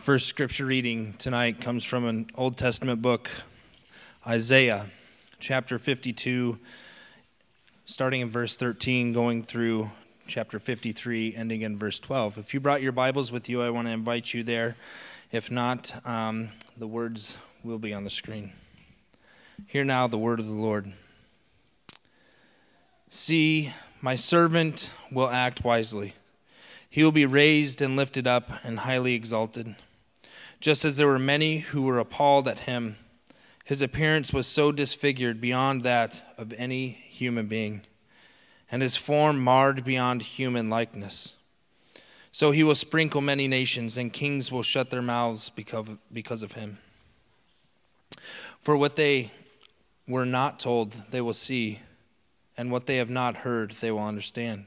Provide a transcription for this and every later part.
first scripture reading tonight comes from an Old Testament book, Isaiah, chapter 52, starting in verse 13, going through chapter 53, ending in verse 12. If you brought your Bibles with you, I want to invite you there. If not, um, the words will be on the screen. Hear now the word of the Lord. See, my servant will act wisely. He will be raised and lifted up and highly exalted. Just as there were many who were appalled at him, his appearance was so disfigured beyond that of any human being, and his form marred beyond human likeness. So he will sprinkle many nations, and kings will shut their mouths because of him. For what they were not told, they will see, and what they have not heard, they will understand.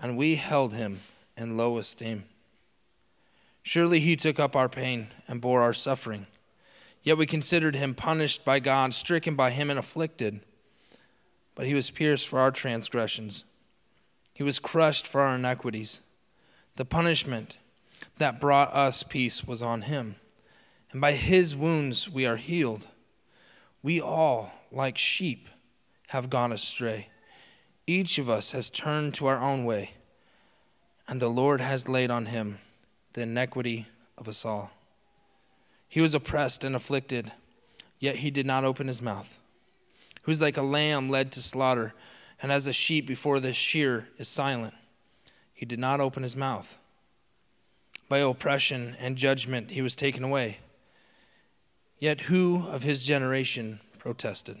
and we held him in low esteem. Surely he took up our pain and bore our suffering. Yet we considered him punished by God, stricken by him, and afflicted. But he was pierced for our transgressions, he was crushed for our iniquities. The punishment that brought us peace was on him, and by his wounds we are healed. We all, like sheep, have gone astray. Each of us has turned to our own way, and the Lord has laid on him the iniquity of us all. He was oppressed and afflicted, yet he did not open his mouth. He was like a lamb led to slaughter, and as a sheep before the shear is silent, he did not open his mouth. By oppression and judgment he was taken away. Yet who of his generation protested?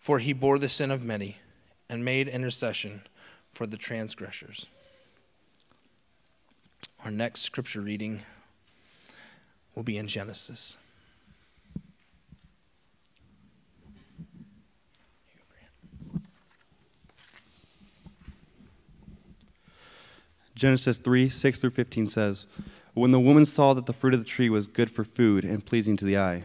For he bore the sin of many and made intercession for the transgressors. Our next scripture reading will be in Genesis. Genesis 3 6 through 15 says, When the woman saw that the fruit of the tree was good for food and pleasing to the eye,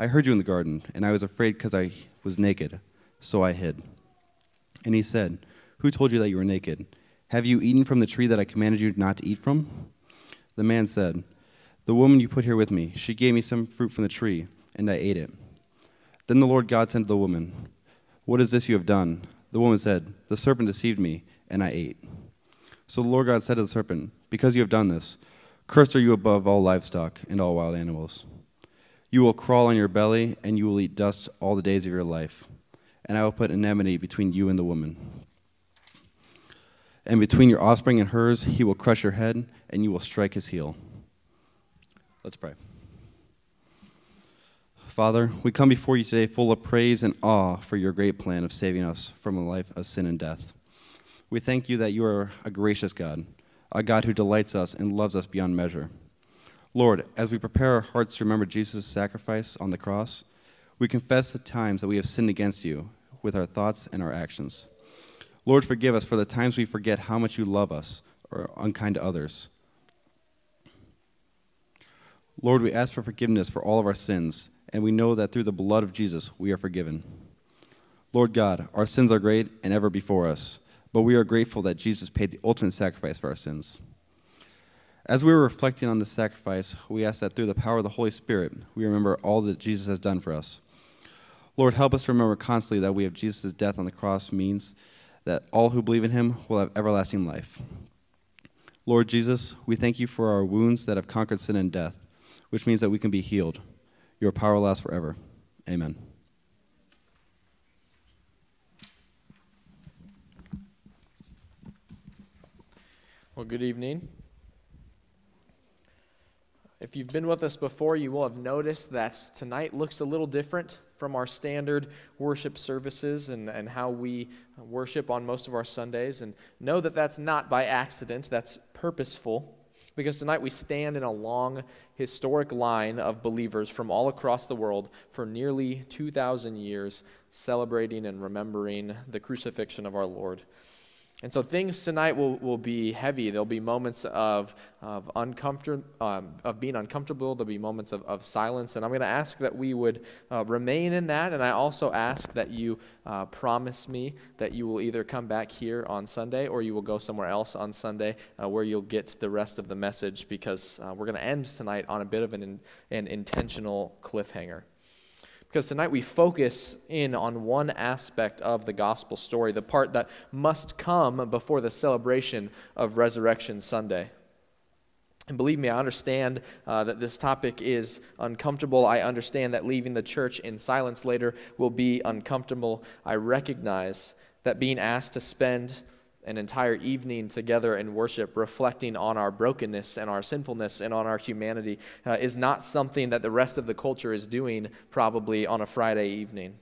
I heard you in the garden, and I was afraid because I was naked, so I hid. And he said, Who told you that you were naked? Have you eaten from the tree that I commanded you not to eat from? The man said, The woman you put here with me, she gave me some fruit from the tree, and I ate it. Then the Lord God said to the woman, What is this you have done? The woman said, The serpent deceived me, and I ate. So the Lord God said to the serpent, Because you have done this, cursed are you above all livestock and all wild animals. You will crawl on your belly, and you will eat dust all the days of your life. And I will put enmity between you and the woman. And between your offspring and hers, he will crush your head, and you will strike his heel. Let's pray. Father, we come before you today full of praise and awe for your great plan of saving us from a life of sin and death. We thank you that you are a gracious God, a God who delights us and loves us beyond measure. Lord, as we prepare our hearts to remember Jesus' sacrifice on the cross, we confess the times that we have sinned against you with our thoughts and our actions. Lord, forgive us for the times we forget how much you love us or unkind to others. Lord, we ask for forgiveness for all of our sins, and we know that through the blood of Jesus we are forgiven. Lord God, our sins are great and ever before us, but we are grateful that Jesus paid the ultimate sacrifice for our sins. As we are reflecting on this sacrifice, we ask that through the power of the Holy Spirit, we remember all that Jesus has done for us. Lord, help us to remember constantly that we have Jesus' death on the cross means that all who believe in him will have everlasting life. Lord Jesus, we thank you for our wounds that have conquered sin and death, which means that we can be healed. Your power lasts forever. Amen. Well, good evening. If you've been with us before, you will have noticed that tonight looks a little different from our standard worship services and, and how we worship on most of our Sundays. And know that that's not by accident, that's purposeful. Because tonight we stand in a long historic line of believers from all across the world for nearly 2,000 years, celebrating and remembering the crucifixion of our Lord. And so things tonight will, will be heavy. There'll be moments of, of, uncomfort, um, of being uncomfortable. There'll be moments of, of silence. And I'm going to ask that we would uh, remain in that. And I also ask that you uh, promise me that you will either come back here on Sunday or you will go somewhere else on Sunday uh, where you'll get the rest of the message because uh, we're going to end tonight on a bit of an, an intentional cliffhanger. Because tonight we focus in on one aspect of the gospel story, the part that must come before the celebration of Resurrection Sunday. And believe me, I understand uh, that this topic is uncomfortable. I understand that leaving the church in silence later will be uncomfortable. I recognize that being asked to spend an entire evening together in worship, reflecting on our brokenness and our sinfulness and on our humanity, uh, is not something that the rest of the culture is doing probably on a Friday evening.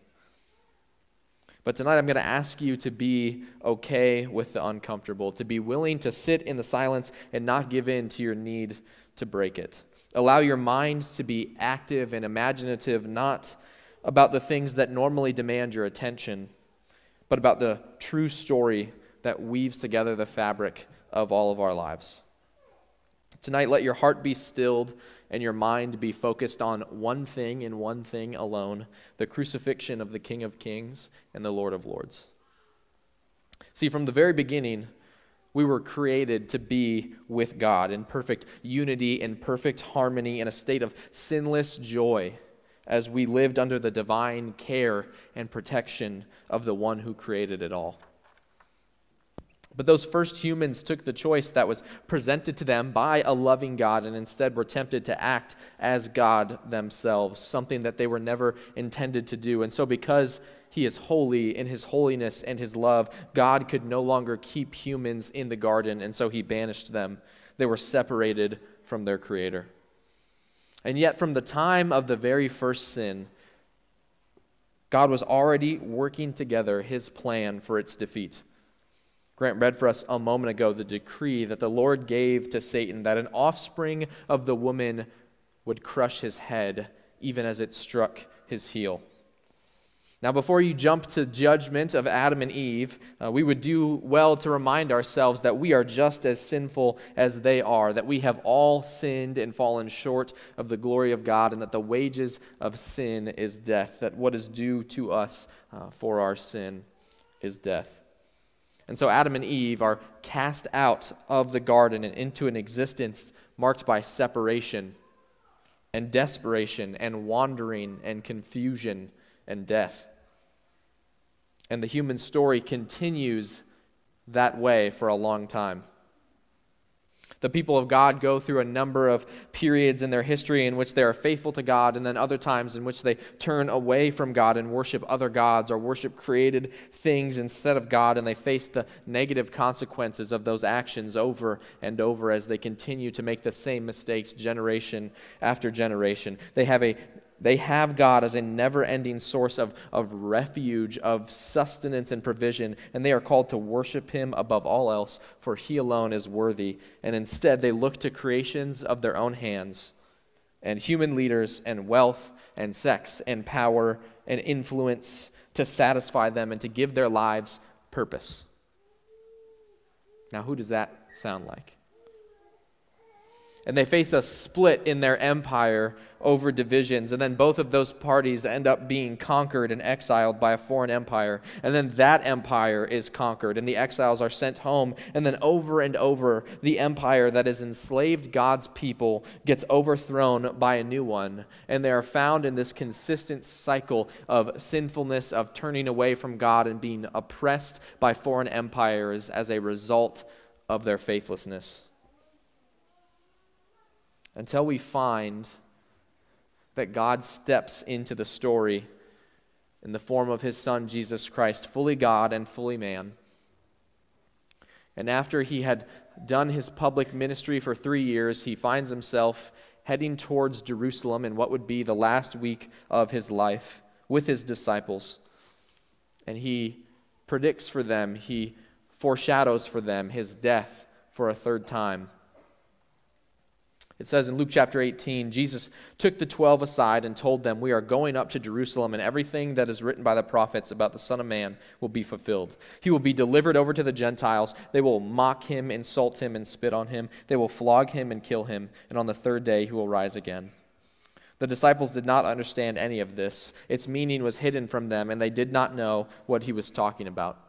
But tonight I'm going to ask you to be okay with the uncomfortable, to be willing to sit in the silence and not give in to your need to break it. Allow your mind to be active and imaginative, not about the things that normally demand your attention, but about the true story that weaves together the fabric of all of our lives. Tonight, let your heart be stilled and your mind be focused on one thing and one thing alone the crucifixion of the King of Kings and the Lord of Lords. See, from the very beginning, we were created to be with God in perfect unity and perfect harmony in a state of sinless joy as we lived under the divine care and protection of the one who created it all. But those first humans took the choice that was presented to them by a loving God and instead were tempted to act as God themselves, something that they were never intended to do. And so, because He is holy in His holiness and His love, God could no longer keep humans in the garden, and so He banished them. They were separated from their Creator. And yet, from the time of the very first sin, God was already working together His plan for its defeat. Grant read for us a moment ago the decree that the Lord gave to Satan that an offspring of the woman would crush his head, even as it struck his heel. Now, before you jump to judgment of Adam and Eve, uh, we would do well to remind ourselves that we are just as sinful as they are, that we have all sinned and fallen short of the glory of God, and that the wages of sin is death, that what is due to us uh, for our sin is death. And so Adam and Eve are cast out of the garden and into an existence marked by separation and desperation and wandering and confusion and death. And the human story continues that way for a long time. The people of God go through a number of periods in their history in which they are faithful to God, and then other times in which they turn away from God and worship other gods or worship created things instead of God, and they face the negative consequences of those actions over and over as they continue to make the same mistakes generation after generation. They have a They have God as a never ending source of, of refuge, of sustenance and provision, and they are called to worship Him above all else, for He alone is worthy. And instead, they look to creations of their own hands, and human leaders, and wealth, and sex, and power, and influence to satisfy them and to give their lives purpose. Now, who does that sound like? And they face a split in their empire over divisions. And then both of those parties end up being conquered and exiled by a foreign empire. And then that empire is conquered, and the exiles are sent home. And then over and over, the empire that has enslaved God's people gets overthrown by a new one. And they are found in this consistent cycle of sinfulness, of turning away from God and being oppressed by foreign empires as a result of their faithlessness until we find that God steps into the story in the form of his son, Jesus Christ, fully God and fully man. And after he had done his public ministry for three years, he finds himself heading towards Jerusalem in what would be the last week of his life with his disciples. And he predicts for them, he foreshadows for them his death for a third time. It says in Luke chapter 18 Jesus took the twelve aside and told them, We are going up to Jerusalem, and everything that is written by the prophets about the Son of Man will be fulfilled. He will be delivered over to the Gentiles. They will mock him, insult him, and spit on him. They will flog him and kill him, and on the third day he will rise again. The disciples did not understand any of this. Its meaning was hidden from them, and they did not know what he was talking about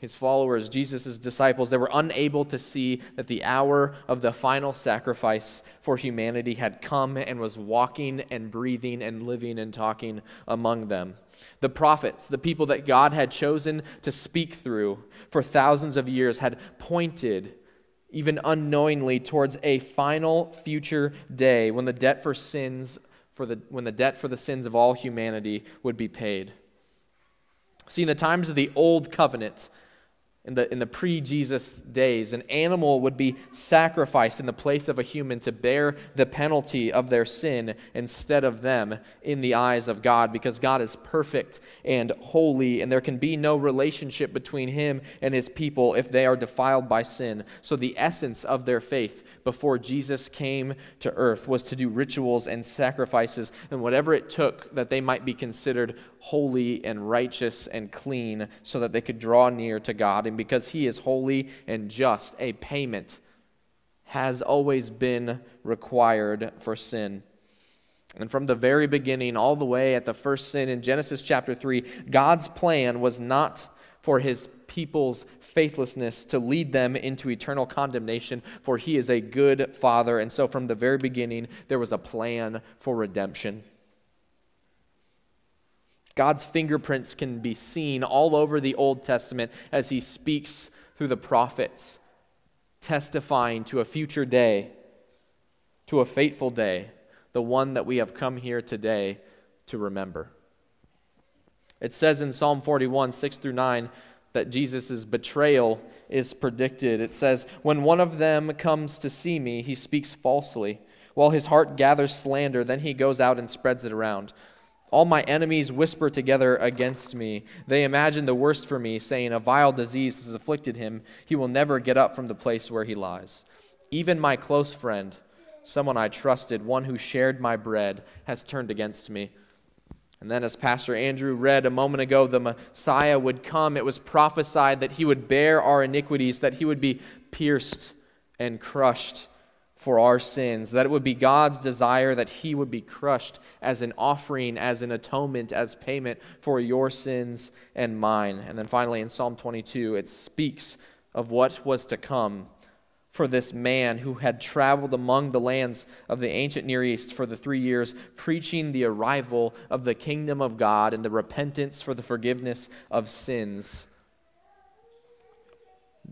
his followers, Jesus' disciples, they were unable to see that the hour of the final sacrifice for humanity had come and was walking and breathing and living and talking among them. The prophets, the people that God had chosen to speak through for thousands of years, had pointed, even unknowingly, towards a final future day when the debt for sins, for the, when the debt for the sins of all humanity would be paid. See, in the times of the old covenant, in the, in the pre Jesus days, an animal would be sacrificed in the place of a human to bear the penalty of their sin instead of them in the eyes of God because God is perfect and holy, and there can be no relationship between Him and His people if they are defiled by sin. So, the essence of their faith before Jesus came to earth was to do rituals and sacrifices and whatever it took that they might be considered holy and righteous and clean so that they could draw near to God. And because He is holy and just, a payment has always been required for sin. And from the very beginning, all the way at the first sin in Genesis chapter 3, God's plan was not for his people's faithlessness to lead them into eternal condemnation, for he is a good father. And so from the very beginning, there was a plan for redemption. God's fingerprints can be seen all over the Old Testament as he speaks through the prophets, testifying to a future day, to a fateful day, the one that we have come here today to remember. It says in Psalm 41, 6 through 9, that Jesus' betrayal is predicted. It says, When one of them comes to see me, he speaks falsely. While his heart gathers slander, then he goes out and spreads it around. All my enemies whisper together against me. They imagine the worst for me, saying, A vile disease has afflicted him. He will never get up from the place where he lies. Even my close friend, someone I trusted, one who shared my bread, has turned against me. And then, as Pastor Andrew read a moment ago, the Messiah would come. It was prophesied that he would bear our iniquities, that he would be pierced and crushed for our sins, that it would be God's desire that he would be crushed as an offering, as an atonement, as payment for your sins and mine. And then finally in Psalm 22, it speaks of what was to come for this man who had traveled among the lands of the ancient Near East for the three years, preaching the arrival of the kingdom of God and the repentance for the forgiveness of sins.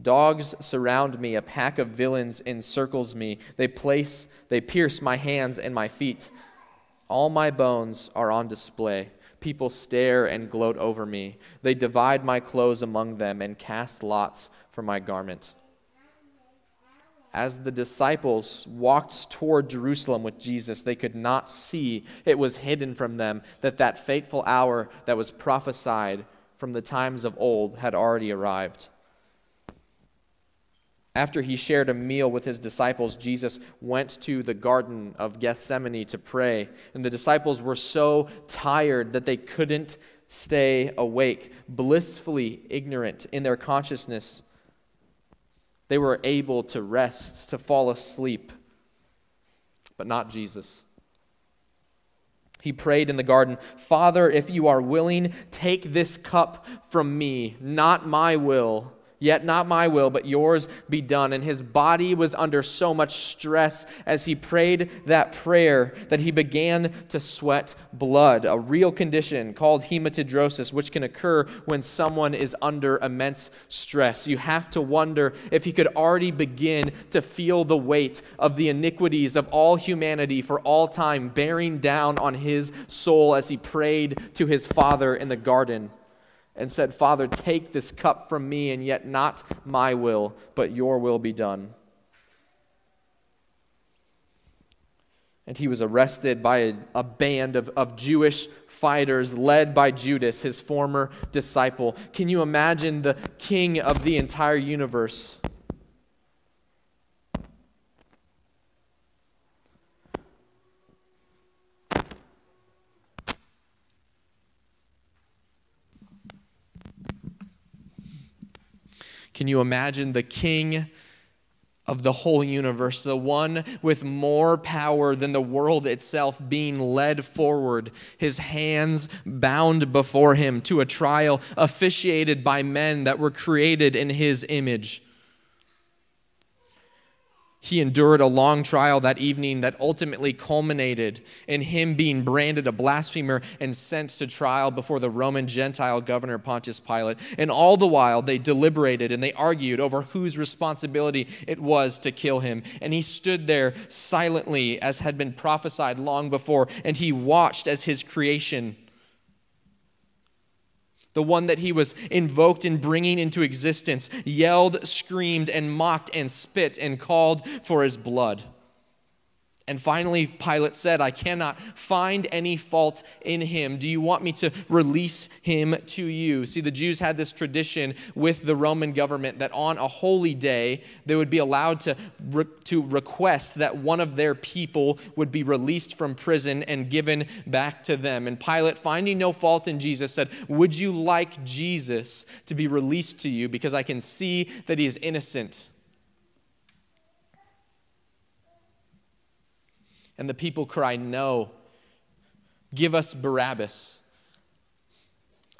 Dogs surround me, a pack of villains encircles me. They place, they pierce my hands and my feet. All my bones are on display. People stare and gloat over me. They divide my clothes among them and cast lots for my garment. as the disciples walked toward Jerusalem with Jesus, they could not see. It was hidden from them that that fateful hour that was prophesied from the times of old had already arrived. After he shared a meal with his disciples, Jesus went to the Garden of Gethsemane to pray. And the disciples were so tired that they couldn't stay awake, blissfully ignorant in their consciousness. They were able to rest, to fall asleep, but not Jesus. He prayed in the garden, Father, if you are willing, take this cup from me, not my will Yet not my will, but yours be done. And his body was under so much stress as he prayed that prayer that he began to sweat blood, a real condition called hematidrosis, which can occur when someone is under immense stress. You have to wonder if he could already begin to feel the weight of the iniquities of all humanity for all time bearing down on his soul as he prayed to his Father in the garden and said, Father, take this cup from me, and yet not my will, but your will be done. And he was arrested by a, a band of, of Jewish fighters led by Judas, his former disciple. Can you imagine the king of the entire universe? Can you imagine the king of the whole universe, the one with more power than the world itself, being led forward, his hands bound before him to a trial officiated by men that were created in his image? He endured a long trial that evening that ultimately culminated in him being branded a blasphemer and sent to trial before the Roman Gentile governor Pontius Pilate. And all the while, they deliberated and they argued over whose responsibility it was to kill him. And he stood there silently, as had been prophesied long before, and he watched as his creation the one that he was invoked in bringing into existence, yelled, screamed, and mocked and spit and called for his blood. And finally, Pilate said, I cannot find any fault in him. Do you want me to release him to you? See, the Jews had this tradition with the Roman government that on a holy day, they would be allowed to, re- to request that one of their people would be released from prison and given back to them. And Pilate, finding no fault in Jesus, said, Would you like Jesus to be released to you? Because I can see that he is innocent. And the people cry, No, give us Barabbas.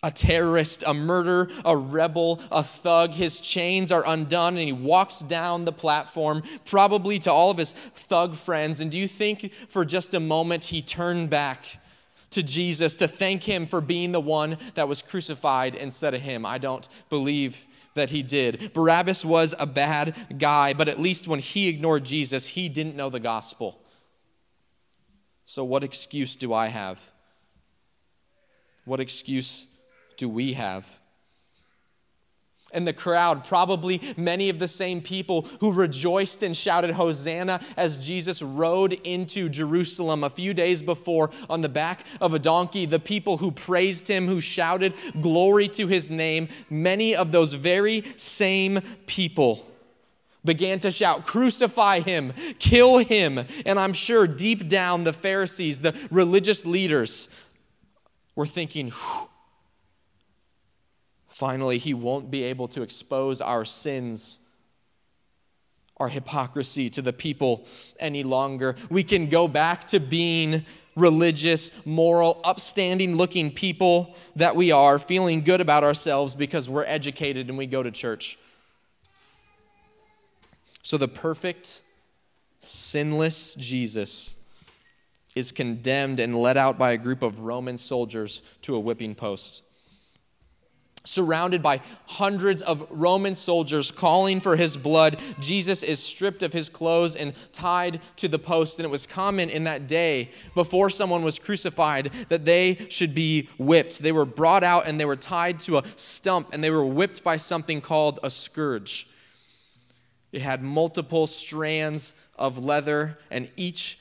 A terrorist, a murderer, a rebel, a thug. His chains are undone and he walks down the platform, probably to all of his thug friends. And do you think for just a moment he turned back to Jesus to thank him for being the one that was crucified instead of him? I don't believe that he did. Barabbas was a bad guy, but at least when he ignored Jesus, he didn't know the gospel. So, what excuse do I have? What excuse do we have? And the crowd, probably many of the same people who rejoiced and shouted Hosanna as Jesus rode into Jerusalem a few days before on the back of a donkey, the people who praised him, who shouted glory to his name, many of those very same people began to shout, Crucify him, kill him. And I'm sure deep down, the Pharisees, the religious leaders, were thinking, Finally, he won't be able to expose our sins, our hypocrisy to the people any longer. We can go back to being religious, moral, upstanding looking people that we are, feeling good about ourselves because we're educated and we go to church. So the perfect, sinless Jesus is condemned and led out by a group of Roman soldiers to a whipping post. Surrounded by hundreds of Roman soldiers calling for his blood, Jesus is stripped of his clothes and tied to the post. And it was common in that day, before someone was crucified, that they should be whipped. They were brought out and they were tied to a stump and they were whipped by something called a scourge. It had multiple strands of leather, and each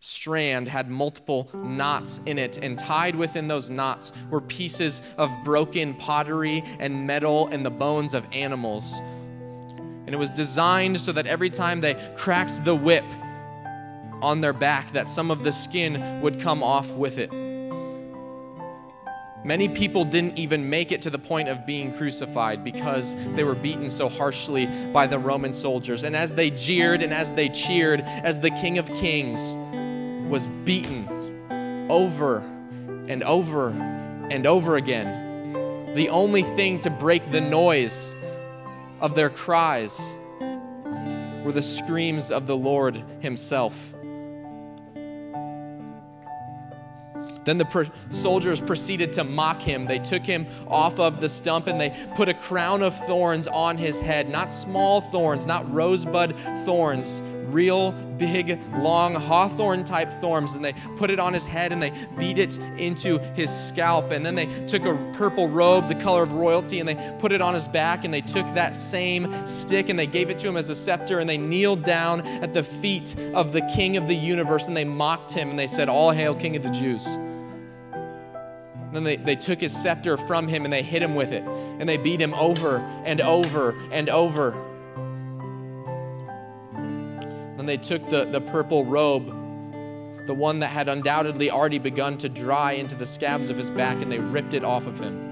strand had multiple knots in it, and tied within those knots were pieces of broken pottery and metal and the bones of animals. And it was designed so that every time they cracked the whip on their back, that some of the skin would come off with it. Many people didn't even make it to the point of being crucified because they were beaten so harshly by the Roman soldiers. And as they jeered and as they cheered, as the King of Kings was beaten over and over and over again, the only thing to break the noise of their cries were the screams of the Lord Himself. Then the per- soldiers proceeded to mock him. They took him off of the stump and they put a crown of thorns on his head. Not small thorns, not rosebud thorns, real big, long hawthorn type thorns. And they put it on his head and they beat it into his scalp. And then they took a purple robe, the color of royalty, and they put it on his back. And they took that same stick and they gave it to him as a scepter. And they kneeled down at the feet of the king of the universe and they mocked him and they said, All hail, King of the Jews. Then they, they took his scepter from him and they hit him with it. And they beat him over and over and over. Then they took the, the purple robe, the one that had undoubtedly already begun to dry into the scabs of his back, and they ripped it off of him.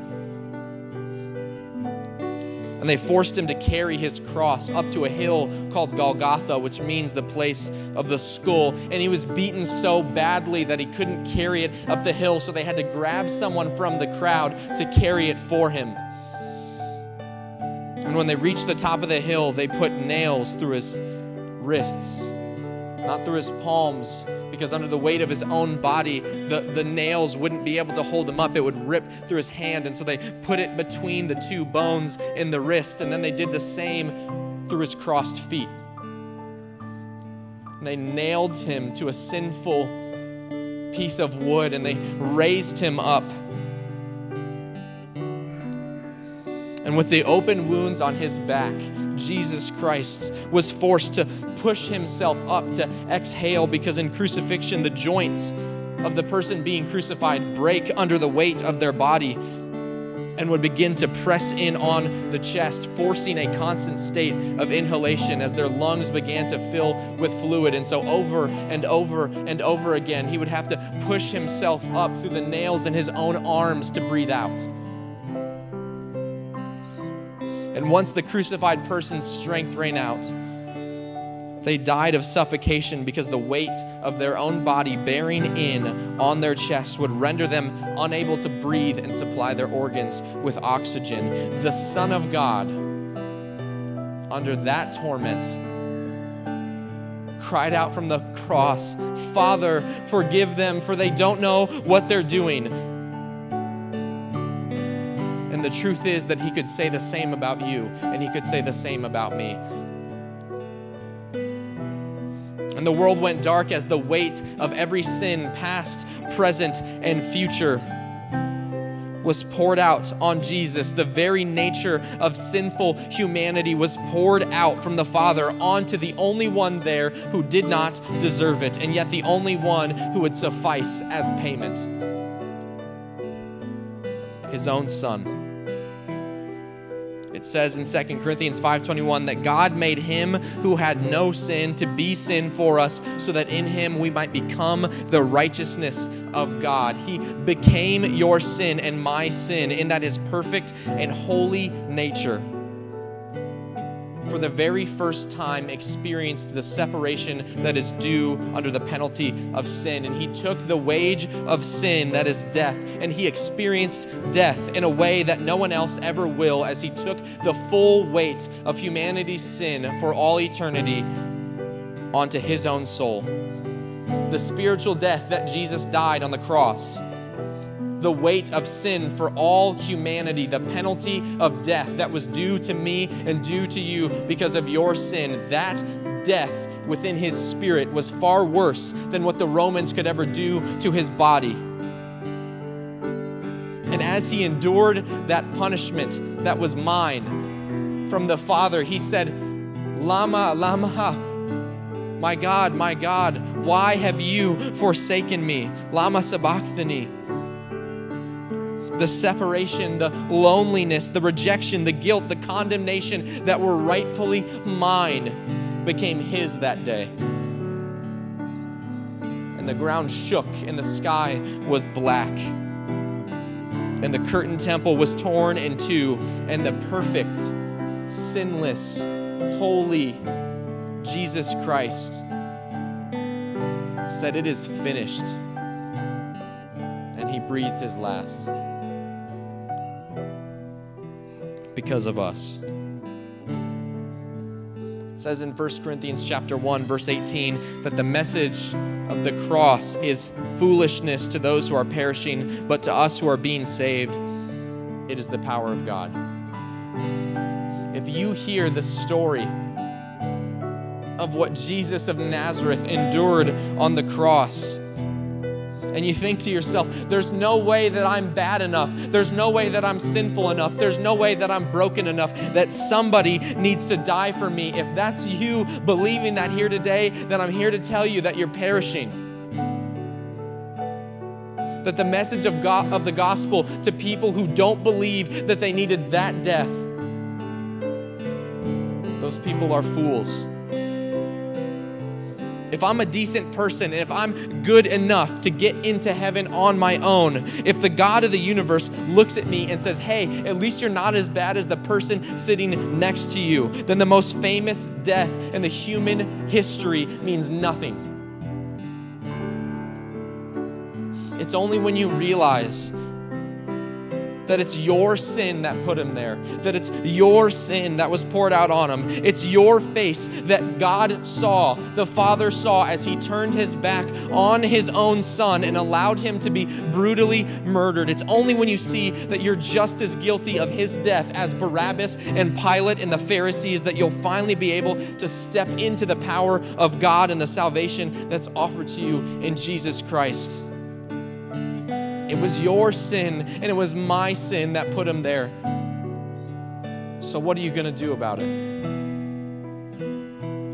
And they forced him to carry his cross up to a hill called Golgotha, which means the place of the skull. And he was beaten so badly that he couldn't carry it up the hill, so they had to grab someone from the crowd to carry it for him. And when they reached the top of the hill, they put nails through his wrists, not through his palms, because under the weight of his own body, the, the nails wouldn't be able to hold him up. It would rip through his hand. And so they put it between the two bones in the wrist. And then they did the same through his crossed feet. And they nailed him to a sinful piece of wood and they raised him up. And with the open wounds on his back, Jesus Christ was forced to push himself up to exhale because in crucifixion, the joints of the person being crucified break under the weight of their body and would begin to press in on the chest, forcing a constant state of inhalation as their lungs began to fill with fluid. And so, over and over and over again, he would have to push himself up through the nails in his own arms to breathe out. And once the crucified person's strength ran out, they died of suffocation because the weight of their own body bearing in on their chest would render them unable to breathe and supply their organs with oxygen. The Son of God, under that torment, cried out from the cross, Father, forgive them, for they don't know what they're doing. The truth is that he could say the same about you, and he could say the same about me. And the world went dark as the weight of every sin, past, present, and future, was poured out on Jesus. The very nature of sinful humanity was poured out from the Father onto the only one there who did not deserve it, and yet the only one who would suffice as payment his own Son it says in 2 Corinthians 5:21 that God made him who had no sin to be sin for us so that in him we might become the righteousness of God. He became your sin and my sin in that his perfect and holy nature for the very first time experienced the separation that is due under the penalty of sin. And he took the wage of sin, that is death, and he experienced death in a way that no one else ever will as he took the full weight of humanity's sin for all eternity onto his own soul. The spiritual death that Jesus died on the cross the weight of sin for all humanity, the penalty of death that was due to me and due to you because of your sin. That death within his spirit was far worse than what the Romans could ever do to his body. And as he endured that punishment that was mine from the Father, he said, Lama, Lama, my God, my God, why have you forsaken me? Lama sabachthani. The separation, the loneliness, the rejection, the guilt, the condemnation that were rightfully mine became his that day. And the ground shook, and the sky was black. And the curtain temple was torn in two, and the perfect, sinless, holy Jesus Christ said, It is finished. And he breathed his last because of us. It says in 1 Corinthians chapter 1 verse 18 that the message of the cross is foolishness to those who are perishing, but to us who are being saved, it is the power of God. If you hear the story of what Jesus of Nazareth endured on the cross, and you think to yourself, there's no way that I'm bad enough. There's no way that I'm sinful enough. There's no way that I'm broken enough that somebody needs to die for me. If that's you believing that here today, then I'm here to tell you that you're perishing. That the message of, God, of the gospel to people who don't believe that they needed that death, those people are fools if I'm a decent person and if I'm good enough to get into heaven on my own, if the God of the universe looks at me and says, hey, at least you're not as bad as the person sitting next to you, then the most famous death in the human history means nothing. It's only when you realize that it's your sin that put him there, that it's your sin that was poured out on him. It's your face that God saw, the Father saw as he turned his back on his own son and allowed him to be brutally murdered. It's only when you see that you're just as guilty of his death as Barabbas and Pilate and the Pharisees that you'll finally be able to step into the power of God and the salvation that's offered to you in Jesus Christ. It was your sin and it was my sin that put him there. So, what are you going to do about it?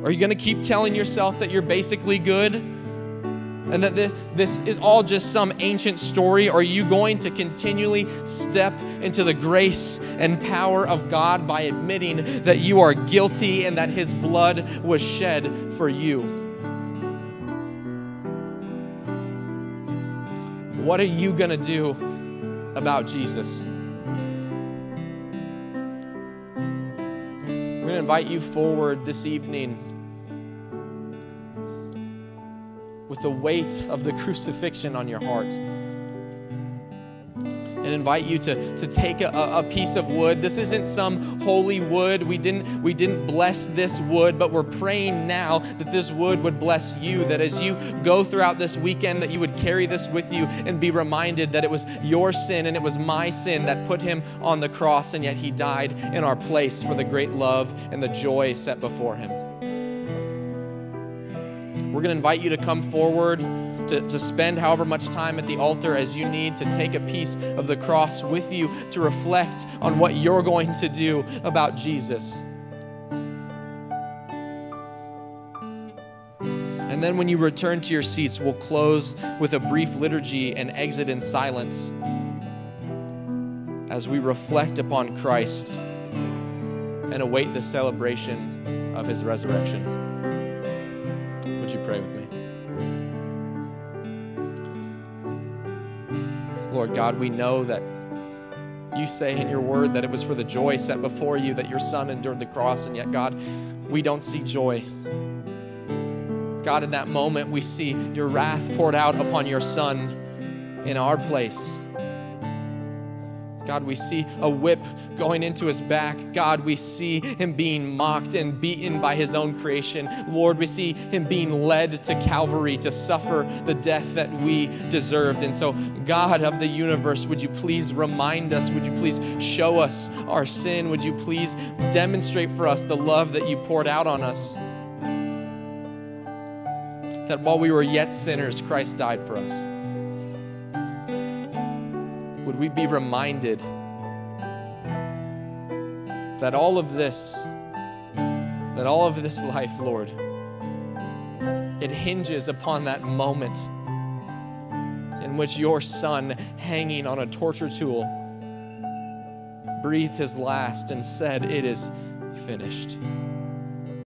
Are you going to keep telling yourself that you're basically good and that this is all just some ancient story? Or are you going to continually step into the grace and power of God by admitting that you are guilty and that His blood was shed for you? What are you going to do about Jesus? I'm going to invite you forward this evening with the weight of the crucifixion on your heart and invite you to, to take a, a piece of wood. This isn't some holy wood. We didn't, we didn't bless this wood, but we're praying now that this wood would bless you, that as you go throughout this weekend, that you would carry this with you and be reminded that it was your sin and it was my sin that put him on the cross, and yet he died in our place for the great love and the joy set before him. We're going to invite you to come forward to, to spend however much time at the altar as you need to take a piece of the cross with you to reflect on what you're going to do about Jesus. And then when you return to your seats, we'll close with a brief liturgy and exit in silence as we reflect upon Christ and await the celebration of his resurrection. Would you pray with me? Lord God, we know that you say in your word that it was for the joy set before you that your son endured the cross, and yet, God, we don't see joy. God, in that moment, we see your wrath poured out upon your son in our place. God, we see a whip going into his back. God, we see him being mocked and beaten by his own creation. Lord, we see him being led to Calvary to suffer the death that we deserved. And so, God of the universe, would you please remind us? Would you please show us our sin? Would you please demonstrate for us the love that you poured out on us? That while we were yet sinners, Christ died for us would we be reminded that all of this, that all of this life, Lord, it hinges upon that moment in which your son, hanging on a torture tool, breathed his last and said, It is finished.